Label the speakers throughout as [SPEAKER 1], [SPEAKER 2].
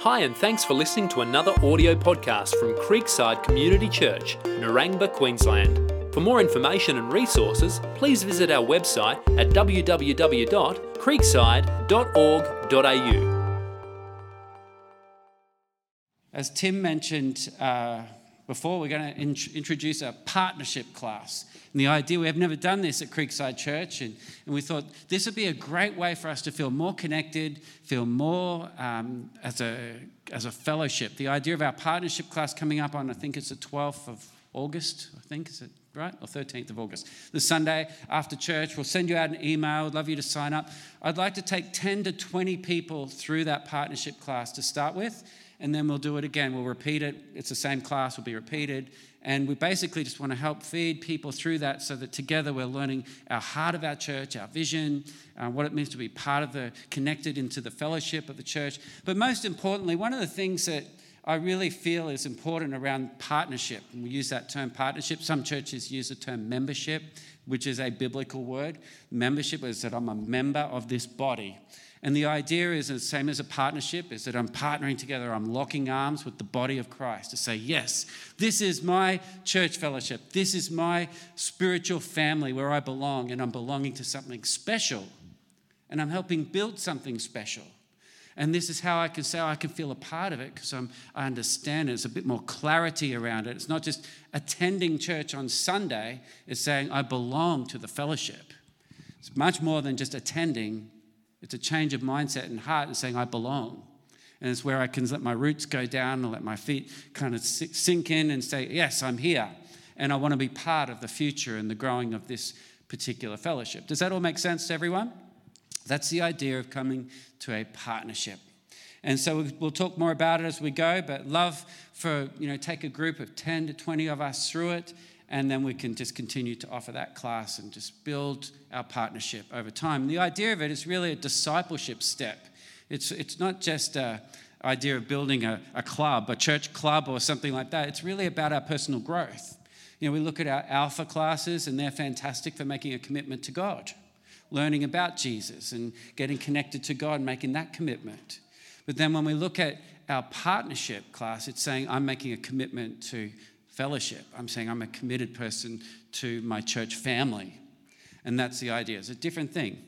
[SPEAKER 1] Hi, and thanks for listening to another audio podcast from Creekside Community Church, Narangba, Queensland. For more information and resources, please visit our website at www.creekside.org.au.
[SPEAKER 2] As Tim mentioned uh, before, we're going to in- introduce a partnership class. And the idea, we have never done this at Creekside Church, and, and we thought this would be a great way for us to feel more connected, feel more um, as, a, as a fellowship. The idea of our partnership class coming up on, I think it's the 12th of August, I think, is it right? Or 13th of August. The Sunday after church, we'll send you out an email. I'd love you to sign up. I'd like to take 10 to 20 people through that partnership class to start with, and then we'll do it again. We'll repeat it. It's the same class, will be repeated. And we basically just want to help feed people through that so that together we're learning our heart of our church, our vision, uh, what it means to be part of the, connected into the fellowship of the church. But most importantly, one of the things that I really feel is important around partnership. And we use that term partnership. Some churches use the term membership, which is a biblical word. Membership is that I'm a member of this body. And the idea is the same as a partnership is that I'm partnering together, I'm locking arms with the body of Christ to say, yes, this is my church fellowship. This is my spiritual family where I belong, and I'm belonging to something special. And I'm helping build something special. And this is how I can say I can feel a part of it because I understand it. There's a bit more clarity around it. It's not just attending church on Sunday, it's saying I belong to the fellowship. It's much more than just attending, it's a change of mindset and heart and saying I belong. And it's where I can let my roots go down and let my feet kind of sink in and say, Yes, I'm here. And I want to be part of the future and the growing of this particular fellowship. Does that all make sense to everyone? That's the idea of coming to a partnership. And so we'll talk more about it as we go, but love for, you know, take a group of 10 to 20 of us through it, and then we can just continue to offer that class and just build our partnership over time. The idea of it is really a discipleship step. It's, it's not just a idea of building a, a club, a church club or something like that. It's really about our personal growth. You know, we look at our alpha classes, and they're fantastic for making a commitment to God learning about Jesus and getting connected to God, making that commitment. But then when we look at our partnership class, it's saying, I'm making a commitment to fellowship. I'm saying I'm a committed person to my church family. And that's the idea. It's a different thing.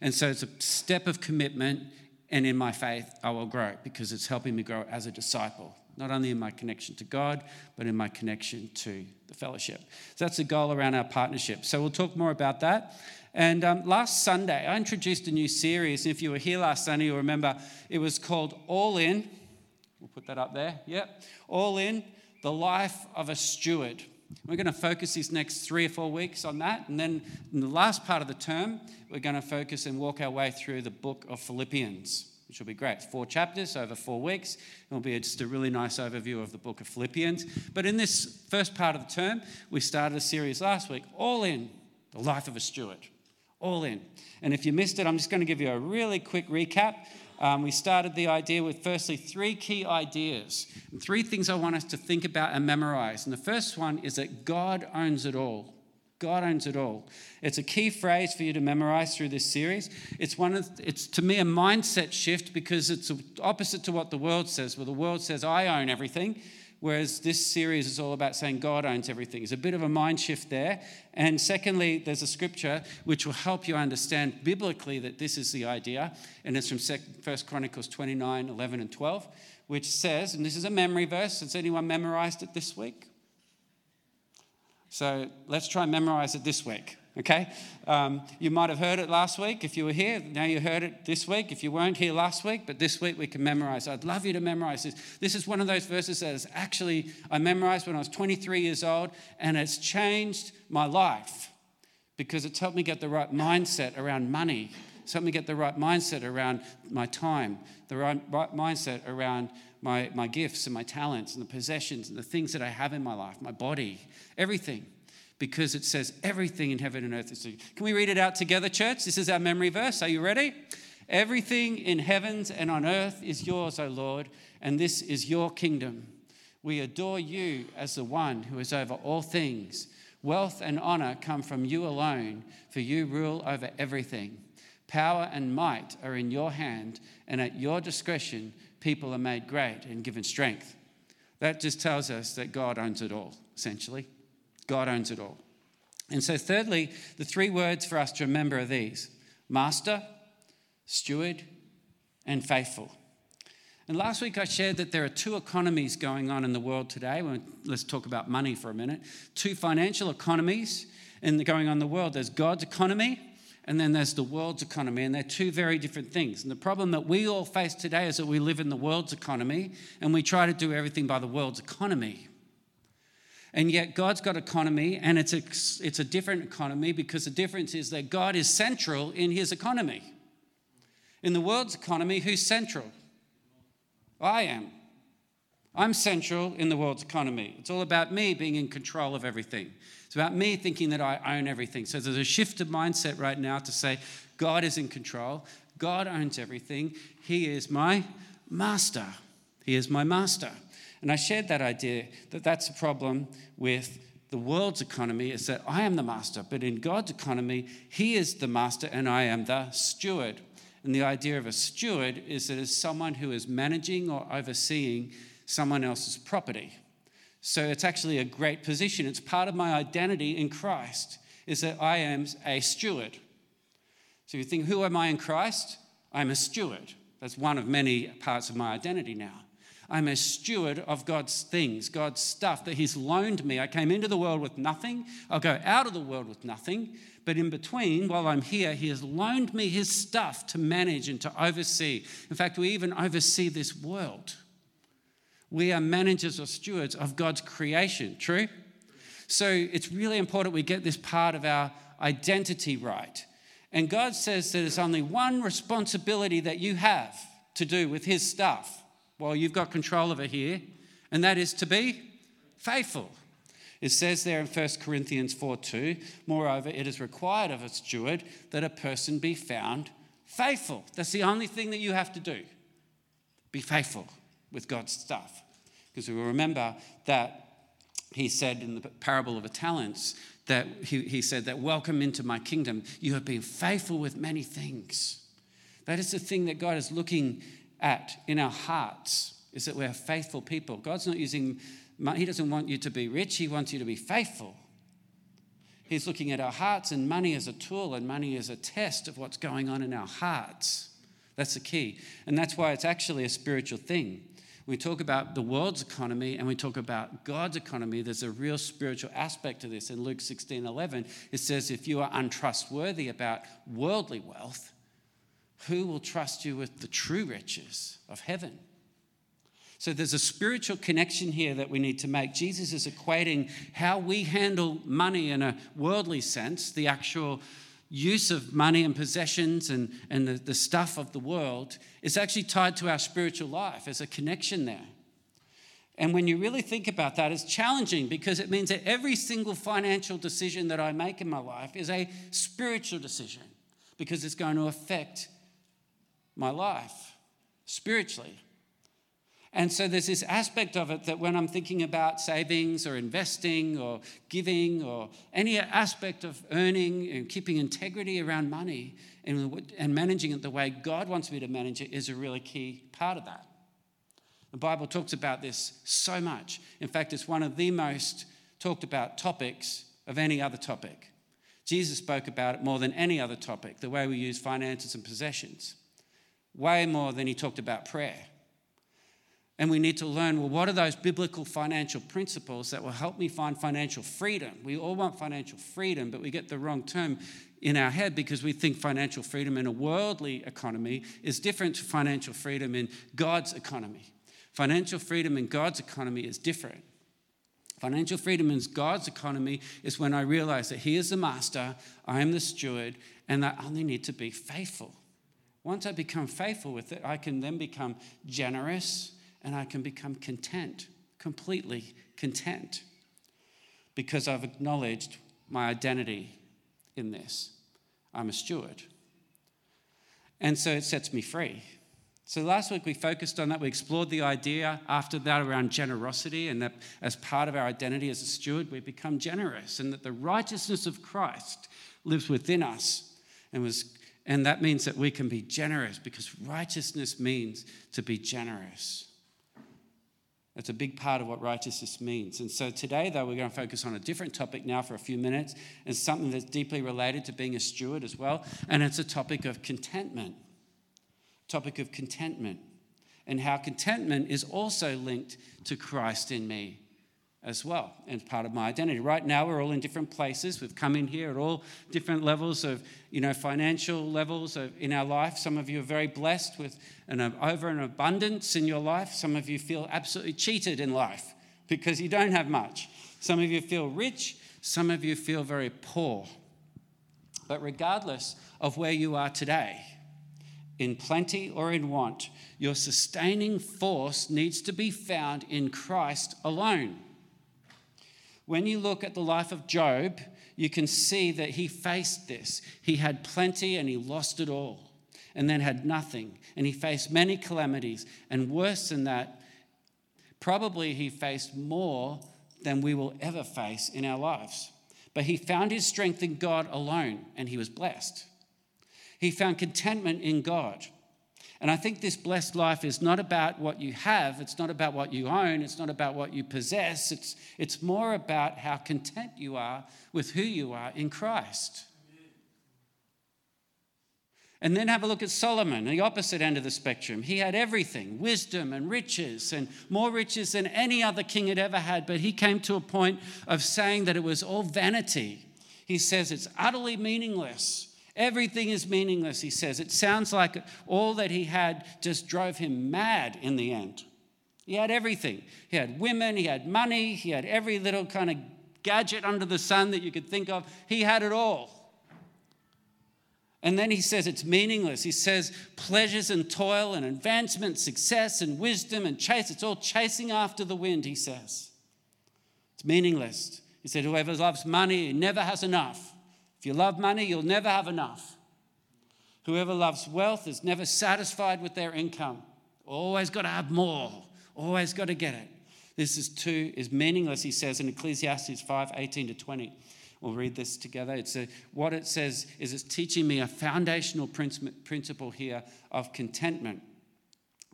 [SPEAKER 2] And so it's a step of commitment, and in my faith, I will grow because it's helping me grow as a disciple, not only in my connection to God, but in my connection to the fellowship. So that's the goal around our partnership. So we'll talk more about that. And um, last Sunday, I introduced a new series. If you were here last Sunday, you'll remember it was called All In. We'll put that up there. Yep. All In, the life of a steward. We're going to focus these next three or four weeks on that. And then in the last part of the term, we're going to focus and walk our way through the book of Philippians, which will be great. Four chapters over four weeks. It'll be just a really nice overview of the book of Philippians. But in this first part of the term, we started a series last week, All In, the life of a steward all in. And if you missed it, I'm just going to give you a really quick recap. Um, we started the idea with firstly three key ideas, three things I want us to think about and memorize. And the first one is that God owns it all. God owns it all. It's a key phrase for you to memorize through this series. It's one of it's to me a mindset shift because it's opposite to what the world says. Where the world says I own everything, whereas this series is all about saying God owns everything. It's a bit of a mind shift there. And secondly, there's a scripture which will help you understand biblically that this is the idea, and it's from 1 Chronicles 29 11 and 12, which says, and this is a memory verse. Has anyone memorized it this week? So let's try and memorize it this week okay? Um, you might have heard it last week if you were here. Now you heard it this week if you weren't here last week, but this week we can memorize. I'd love you to memorize this. This is one of those verses that is actually, I memorized when I was 23 years old, and it's changed my life because it's helped me get the right mindset around money. It's helped me get the right mindset around my time, the right, right mindset around my, my gifts and my talents and the possessions and the things that I have in my life, my body, everything because it says everything in heaven and earth is Can we read it out together, church? This is our memory verse. Are you ready? Everything in heavens and on earth is yours, O Lord, and this is your kingdom. We adore you as the one who is over all things. Wealth and honor come from you alone, for you rule over everything. Power and might are in your hand, and at your discretion people are made great and given strength. That just tells us that God owns it all, essentially. God owns it all. And so, thirdly, the three words for us to remember are these master, steward, and faithful. And last week I shared that there are two economies going on in the world today. Let's talk about money for a minute. Two financial economies in going on in the world. There's God's economy and then there's the world's economy, and they're two very different things. And the problem that we all face today is that we live in the world's economy and we try to do everything by the world's economy. And yet, God's got economy, and it's a, it's a different economy because the difference is that God is central in his economy. In the world's economy, who's central? I am. I'm central in the world's economy. It's all about me being in control of everything. It's about me thinking that I own everything. So there's a shift of mindset right now to say, God is in control. God owns everything. He is my master. He is my master. And I shared that idea that that's a problem with the world's economy is that I am the master, but in God's economy, He is the master and I am the steward. And the idea of a steward is that it's someone who is managing or overseeing someone else's property. So it's actually a great position. It's part of my identity in Christ, is that I am a steward. So you think, who am I in Christ? I'm a steward. That's one of many parts of my identity now. I'm a steward of God's things, God's stuff that He's loaned me. I came into the world with nothing. I'll go out of the world with nothing. But in between, while I'm here, He has loaned me His stuff to manage and to oversee. In fact, we even oversee this world. We are managers or stewards of God's creation. True? So it's really important we get this part of our identity right. And God says that there's only one responsibility that you have to do with His stuff while you've got control of it here, and that is to be faithful. It says there in 1 Corinthians 4 2, moreover, it is required of a steward that a person be found faithful. That's the only thing that you have to do. Be faithful with God's stuff. Because we will remember that he said in the parable of the talents that he, he said that welcome into my kingdom. You have been faithful with many things. That is the thing that God is looking at in our hearts is that we're faithful people. God's not using, He doesn't want you to be rich, He wants you to be faithful. He's looking at our hearts and money is a tool and money is a test of what's going on in our hearts. That's the key. And that's why it's actually a spiritual thing. We talk about the world's economy and we talk about God's economy. There's a real spiritual aspect to this. In Luke 16 11, it says, If you are untrustworthy about worldly wealth, who will trust you with the true riches of heaven? So there's a spiritual connection here that we need to make. Jesus is equating how we handle money in a worldly sense, the actual use of money and possessions and, and the, the stuff of the world, is actually tied to our spiritual life. There's a connection there. And when you really think about that, it's challenging because it means that every single financial decision that I make in my life is a spiritual decision because it's going to affect my life spiritually. And so there's this aspect of it that when I'm thinking about savings or investing or giving or any aspect of earning and keeping integrity around money and, and managing it the way God wants me to manage it is a really key part of that. The Bible talks about this so much. In fact, it's one of the most talked about topics of any other topic. Jesus spoke about it more than any other topic, the way we use finances and possessions way more than he talked about prayer. And we need to learn well, what are those biblical financial principles that will help me find financial freedom? We all want financial freedom, but we get the wrong term in our head because we think financial freedom in a worldly economy is different to financial freedom in God's economy. Financial freedom in God's economy is different. Financial freedom in God's economy is when I realize that He is the master, I am the steward, and I only need to be faithful. Once I become faithful with it, I can then become generous and I can become content, completely content, because I've acknowledged my identity in this. I'm a steward. And so it sets me free. So last week we focused on that. We explored the idea after that around generosity, and that as part of our identity as a steward, we become generous, and that the righteousness of Christ lives within us and was And that means that we can be generous because righteousness means to be generous. That's a big part of what righteousness means. And so today, though, we're going to focus on a different topic now for a few minutes, and something that's deeply related to being a steward as well. And it's a topic of contentment. Topic of contentment. And how contentment is also linked to Christ in me as well and part of my identity. Right now, we're all in different places. We've come in here at all different levels of, you know, financial levels of, in our life. Some of you are very blessed with an uh, over an abundance in your life. Some of you feel absolutely cheated in life because you don't have much. Some of you feel rich. Some of you feel very poor. But regardless of where you are today, in plenty or in want, your sustaining force needs to be found in Christ alone. When you look at the life of Job, you can see that he faced this. He had plenty and he lost it all, and then had nothing. And he faced many calamities. And worse than that, probably he faced more than we will ever face in our lives. But he found his strength in God alone, and he was blessed. He found contentment in God. And I think this blessed life is not about what you have, it's not about what you own, it's not about what you possess, it's, it's more about how content you are with who you are in Christ. And then have a look at Solomon, the opposite end of the spectrum. He had everything wisdom and riches, and more riches than any other king had ever had. But he came to a point of saying that it was all vanity. He says it's utterly meaningless. Everything is meaningless, he says. It sounds like all that he had just drove him mad in the end. He had everything. He had women, he had money, he had every little kind of gadget under the sun that you could think of. He had it all. And then he says it's meaningless. He says pleasures and toil and advancement, success and wisdom and chase, it's all chasing after the wind, he says. It's meaningless. He said, Whoever loves money never has enough. If you love money, you'll never have enough. Whoever loves wealth is never satisfied with their income. Always got to have more. Always got to get it. This is too is meaningless, he says in Ecclesiastes 5 18 to 20. We'll read this together. It's a, what it says is it's teaching me a foundational principle here of contentment.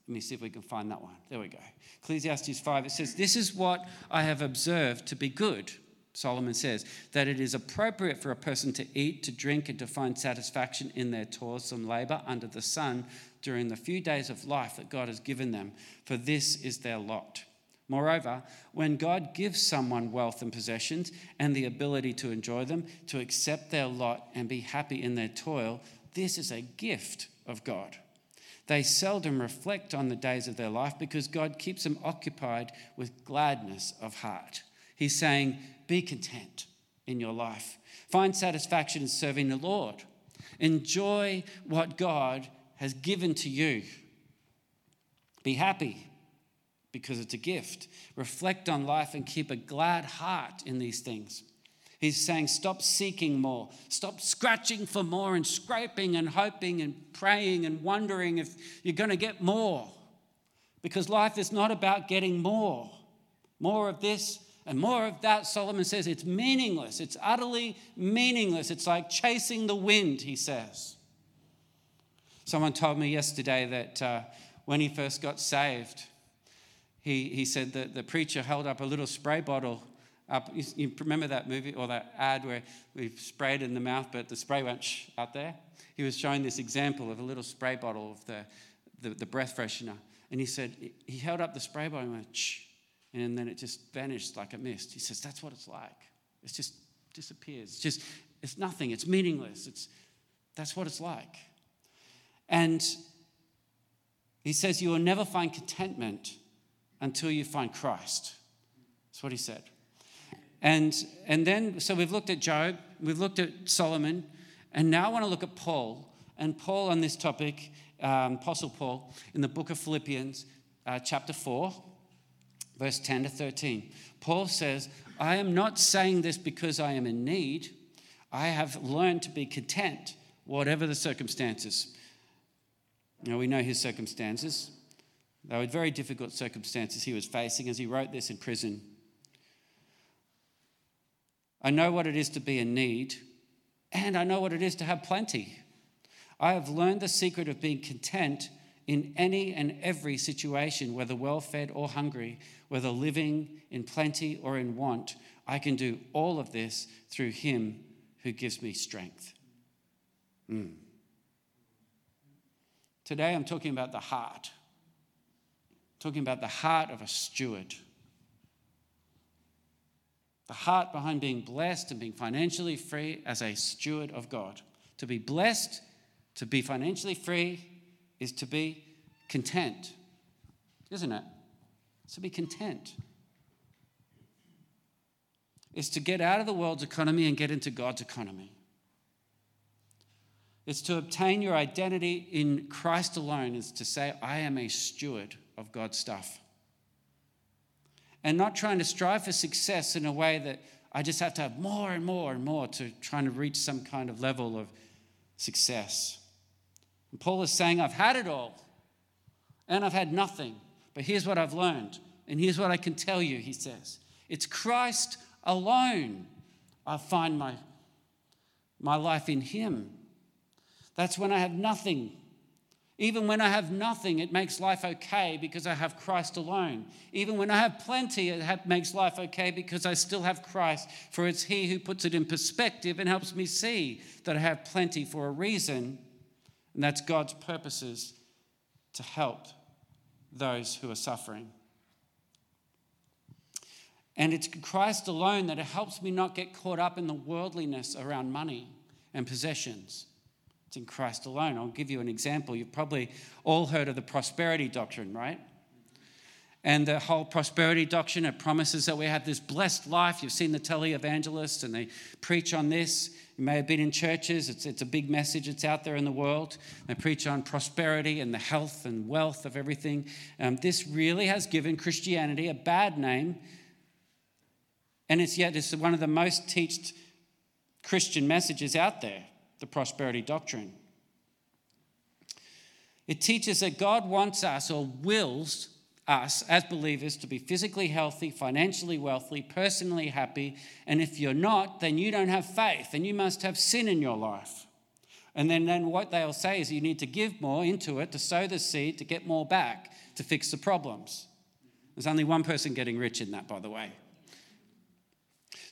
[SPEAKER 2] Let me see if we can find that one. There we go. Ecclesiastes 5, it says, This is what I have observed to be good. Solomon says, that it is appropriate for a person to eat, to drink, and to find satisfaction in their toilsome labor under the sun during the few days of life that God has given them, for this is their lot. Moreover, when God gives someone wealth and possessions and the ability to enjoy them, to accept their lot and be happy in their toil, this is a gift of God. They seldom reflect on the days of their life because God keeps them occupied with gladness of heart. He's saying, be content in your life. Find satisfaction in serving the Lord. Enjoy what God has given to you. Be happy because it's a gift. Reflect on life and keep a glad heart in these things. He's saying, stop seeking more. Stop scratching for more and scraping and hoping and praying and wondering if you're going to get more. Because life is not about getting more. More of this, and more of that, Solomon says, it's meaningless. It's utterly meaningless. It's like chasing the wind, he says. Someone told me yesterday that uh, when he first got saved, he, he said that the preacher held up a little spray bottle up. You, remember that movie or that ad where we sprayed in the mouth, but the spray went out there? He was showing this example of a little spray bottle of the, the, the breath freshener. And he said, he held up the spray bottle and went shh and then it just vanished like a mist. He says, That's what it's like. It just disappears. It's just, it's nothing. It's meaningless. It's, that's what it's like. And he says, You will never find contentment until you find Christ. That's what he said. And, and then, so we've looked at Job, we've looked at Solomon, and now I want to look at Paul. And Paul on this topic, um, Apostle Paul, in the book of Philippians, uh, chapter 4 verse 10 to 13. Paul says, I am not saying this because I am in need. I have learned to be content, whatever the circumstances. Now, we know his circumstances. They were very difficult circumstances he was facing as he wrote this in prison. I know what it is to be in need, and I know what it is to have plenty. I have learned the secret of being content in any and every situation, whether well fed or hungry, whether living in plenty or in want. I can do all of this through Him who gives me strength. Mm. Today I'm talking about the heart, talking about the heart of a steward. The heart behind being blessed and being financially free as a steward of God. To be blessed, to be financially free, is to be content, isn't it? It's to be content. It's to get out of the world's economy and get into God's economy. It's to obtain your identity in Christ alone, is to say, I am a steward of God's stuff. And not trying to strive for success in a way that I just have to have more and more and more to trying to reach some kind of level of success. And Paul is saying, I've had it all and I've had nothing. But here's what I've learned, and here's what I can tell you, he says. It's Christ alone. I find my, my life in Him. That's when I have nothing. Even when I have nothing, it makes life okay because I have Christ alone. Even when I have plenty, it makes life okay because I still have Christ. For it's He who puts it in perspective and helps me see that I have plenty for a reason, and that's God's purposes to help those who are suffering. And it's Christ alone that helps me not get caught up in the worldliness around money and possessions. It's in Christ alone. I'll give you an example. You've probably all heard of the prosperity doctrine, right? And the whole prosperity doctrine, it promises that we have this blessed life. You've seen the televangelists, and they preach on this. You may have been in churches, it's, it's a big message it's out there in the world. They preach on prosperity and the health and wealth of everything. Um, this really has given Christianity a bad name, and it's yet it's one of the most taught Christian messages out there the prosperity doctrine. It teaches that God wants us or wills us as believers to be physically healthy, financially wealthy, personally happy. And if you're not, then you don't have faith and you must have sin in your life. And then, then what they'll say is you need to give more into it to sow the seed to get more back to fix the problems. There's only one person getting rich in that, by the way.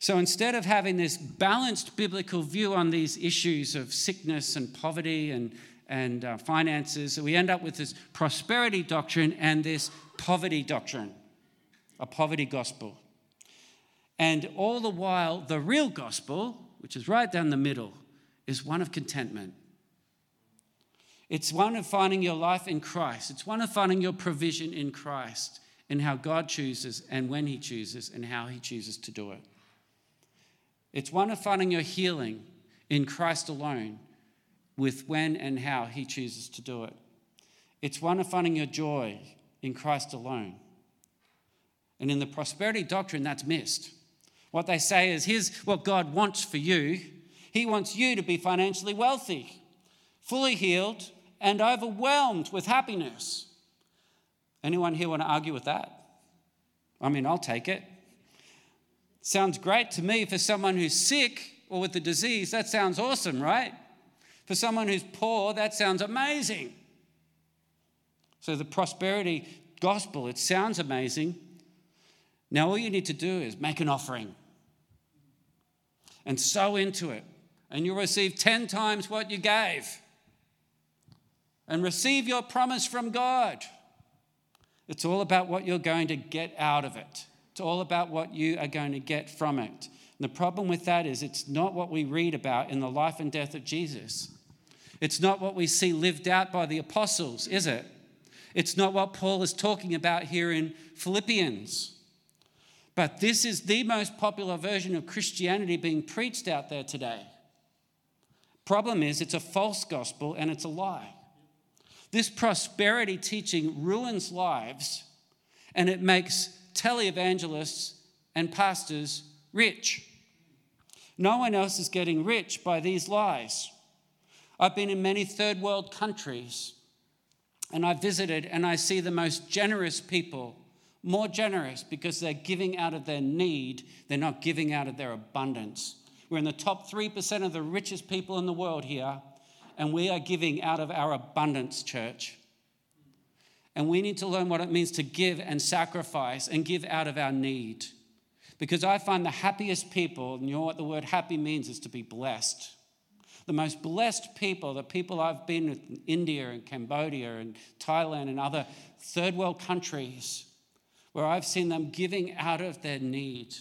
[SPEAKER 2] So instead of having this balanced biblical view on these issues of sickness and poverty and, and uh, finances, we end up with this prosperity doctrine and this poverty doctrine, a poverty gospel. And all the while, the real gospel, which is right down the middle, is one of contentment. It's one of finding your life in Christ. It's one of finding your provision in Christ and how God chooses and when He chooses and how He chooses to do it. It's one of finding your healing in Christ alone with when and how He chooses to do it. It's one of finding your joy in Christ alone. And in the prosperity doctrine, that's missed. What they say is here's what God wants for you He wants you to be financially wealthy, fully healed, and overwhelmed with happiness. Anyone here want to argue with that? I mean, I'll take it. Sounds great to me for someone who's sick or with a disease. That sounds awesome, right? For someone who's poor, that sounds amazing. So, the prosperity gospel, it sounds amazing. Now, all you need to do is make an offering and sow into it, and you'll receive 10 times what you gave. And receive your promise from God. It's all about what you're going to get out of it. It's all about what you are going to get from it. And the problem with that is it's not what we read about in the life and death of Jesus. It's not what we see lived out by the apostles, is it? It's not what Paul is talking about here in Philippians. But this is the most popular version of Christianity being preached out there today. Problem is, it's a false gospel and it's a lie. This prosperity teaching ruins lives and it makes televangelists and pastors rich. No one else is getting rich by these lies. I've been in many third world countries and I visited and I see the most generous people, more generous because they're giving out of their need, they're not giving out of their abundance. We're in the top 3% of the richest people in the world here, and we are giving out of our abundance, church. And we need to learn what it means to give and sacrifice and give out of our need. Because I find the happiest people, and you know what the word happy means is to be blessed. The most blessed people, the people I've been with in India and Cambodia and Thailand and other third world countries, where I've seen them giving out of their need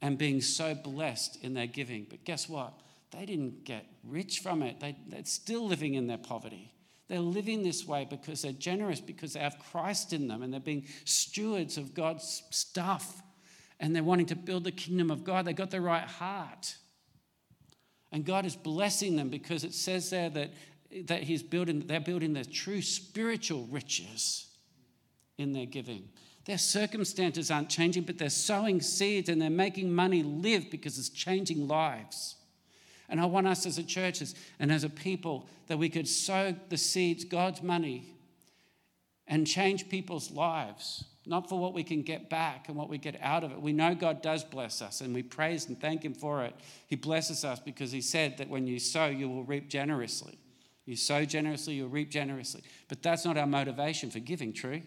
[SPEAKER 2] and being so blessed in their giving. But guess what? They didn't get rich from it, they, they're still living in their poverty. They're living this way because they're generous, because they have Christ in them, and they're being stewards of God's stuff. And they're wanting to build the kingdom of God. They've got the right heart. And God is blessing them because it says there that, that He's building, they're building their true spiritual riches in their giving. Their circumstances aren't changing, but they're sowing seeds and they're making money live because it's changing lives. And I want us as a church and as a people that we could sow the seeds, God's money, and change people's lives, not for what we can get back and what we get out of it. We know God does bless us, and we praise and thank Him for it. He blesses us because He said that when you sow, you will reap generously. You sow generously, you'll reap generously. But that's not our motivation for giving, true?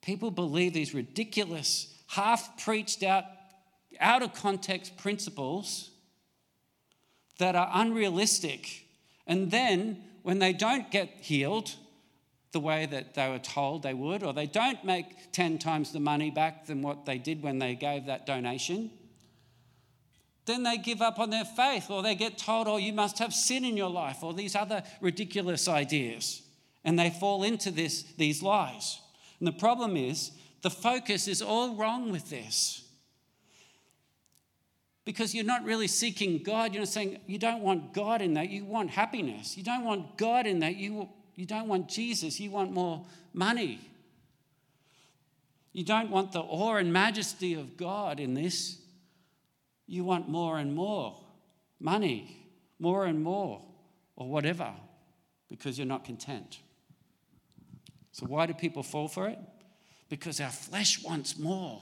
[SPEAKER 2] People believe these ridiculous, half preached out out of context principles that are unrealistic. And then when they don't get healed the way that they were told they would, or they don't make 10 times the money back than what they did when they gave that donation, then they give up on their faith, or they get told, oh, you must have sin in your life, or these other ridiculous ideas. And they fall into this, these lies. And the problem is, the focus is all wrong with this because you're not really seeking God. You're not saying you don't want God in that. You want happiness. You don't want God in that. You, you don't want Jesus. You want more money. You don't want the awe and majesty of God in this. You want more and more money, more and more, or whatever, because you're not content. So, why do people fall for it? Because our flesh wants more.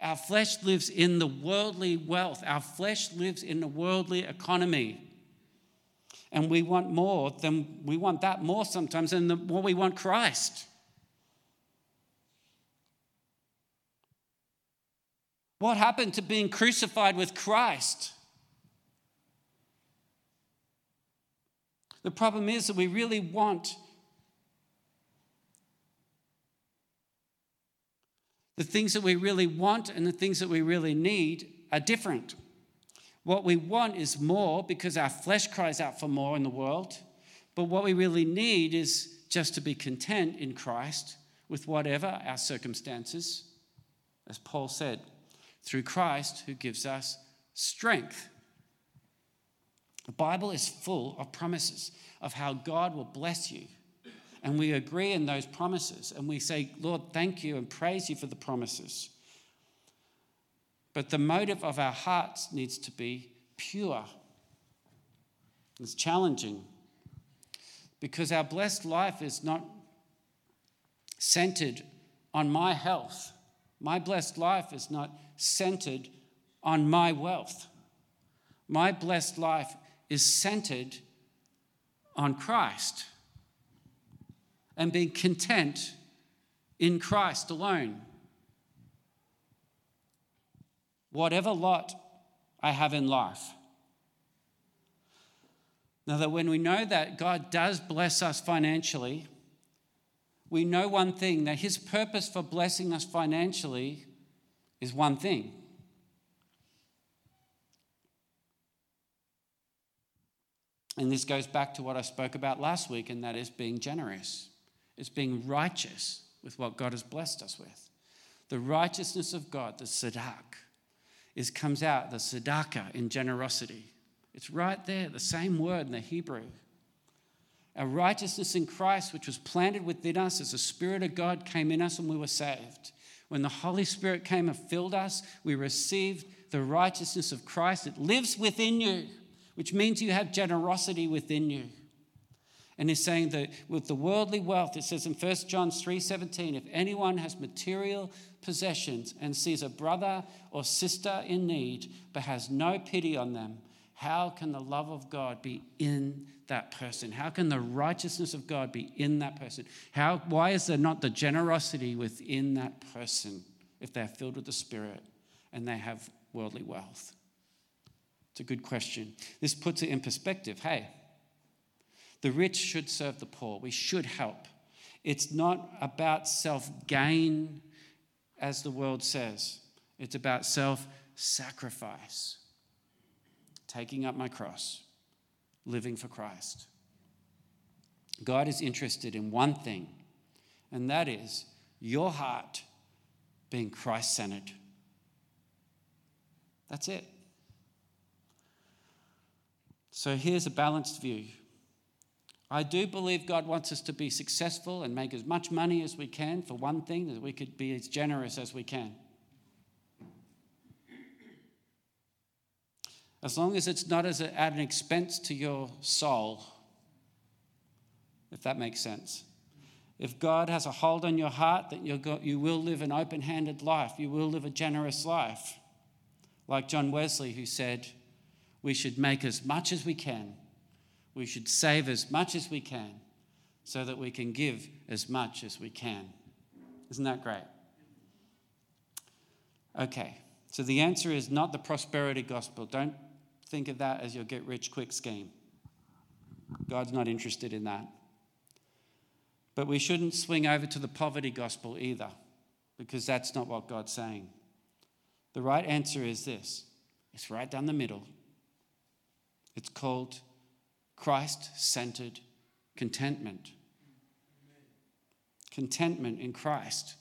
[SPEAKER 2] Our flesh lives in the worldly wealth, our flesh lives in the worldly economy. And we want more than we want that more sometimes than the more we want Christ. What happened to being crucified with Christ? The problem is that we really want The things that we really want and the things that we really need are different. What we want is more because our flesh cries out for more in the world. But what we really need is just to be content in Christ with whatever our circumstances, as Paul said, through Christ who gives us strength. The Bible is full of promises of how God will bless you and we agree in those promises and we say, Lord, thank you and praise you for the promises. But the motive of our hearts needs to be pure. It's challenging because our blessed life is not centered on my health. My blessed life is not centered on my wealth. My blessed life is centered on Christ and being content in Christ alone. Whatever lot I have in life. Now, that when we know that God does bless us financially, we know one thing that His purpose for blessing us financially is one thing. And this goes back to what I spoke about last week, and that is being generous. It's being righteous with what God has blessed us with. The righteousness of God, the sadak, is comes out, the sadaka in generosity. It's right there, the same word in the Hebrew. Our righteousness in Christ, which was planted within us as the Spirit of God came in us and we were saved. When the Holy Spirit came and filled us, we received the righteousness of Christ. It lives within you, which means you have generosity within you. And he's saying that with the worldly wealth, it says in 1 John 3:17, if anyone has material possessions and sees a brother or sister in need, but has no pity on them, How can the love of God be in that person? How can the righteousness of God be in that person? How, why is there not the generosity within that person if they're filled with the Spirit and they have worldly wealth? It's a good question. This puts it in perspective. Hey, the rich should serve the poor, we should help. It's not about self gain, as the world says, it's about self sacrifice taking up my cross, living for Christ. God is interested in one thing, and that is your heart being Christ centered. That's it. So here's a balanced view. I do believe God wants us to be successful and make as much money as we can for one thing, that we could be as generous as we can. as long as it's not as a, at an expense to your soul, if that makes sense. If God has a hold on your heart, that you you will live an open handed life, you will live a generous life. Like John Wesley, who said, We should make as much as we can, we should save as much as we can, so that we can give as much as we can. Isn't that great? Okay, so the answer is not the prosperity gospel. Don't think of that as your get rich quick scheme. God's not interested in that. But we shouldn't swing over to the poverty gospel either, because that's not what God's saying. The right answer is this it's right down the middle. It's called Christ centered contentment. Contentment in Christ.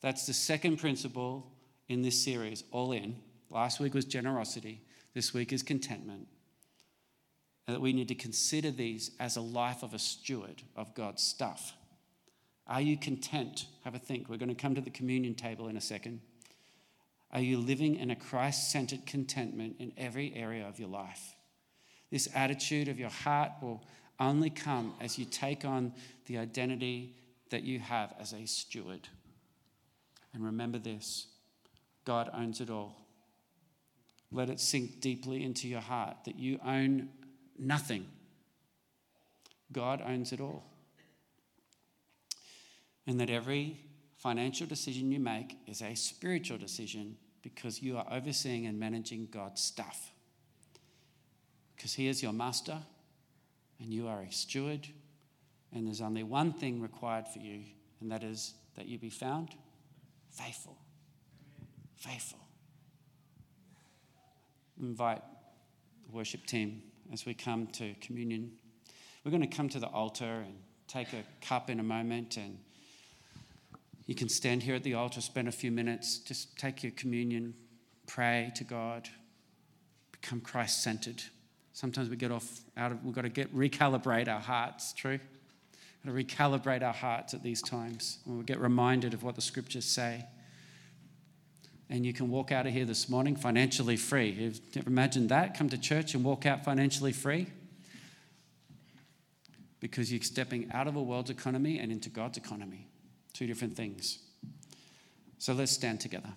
[SPEAKER 2] That's the second principle in this series, all in. Last week was generosity this week is contentment. And that we need to consider these as a life of a steward of God's stuff. Are you content? Have a think. We're going to come to the communion table in a second. Are you living in a Christ centered contentment in every area of your life? This attitude of your heart will only come as you take on the identity that you have as a steward. And remember this God owns it all. Let it sink deeply into your heart that you own nothing. God owns it all. And that every financial decision you make is a spiritual decision because you are overseeing and managing God's stuff. Because He is your master and you are a steward, and there's only one thing required for you, and that is that you be found faithful. Faithful invite the worship team as we come to communion. We're going to come to the altar and take a cup in a moment, and you can stand here at the altar, spend a few minutes, just take your communion, pray to God, become Christ centered. Sometimes we get off out of, we've got to get recalibrate our hearts, true? Got to recalibrate our hearts at these times. And we get reminded of what the scriptures say and you can walk out of here this morning financially free. You've imagined that? Come to church and walk out financially free? Because you're stepping out of a world's economy and into God's economy. Two different things. So let's stand together.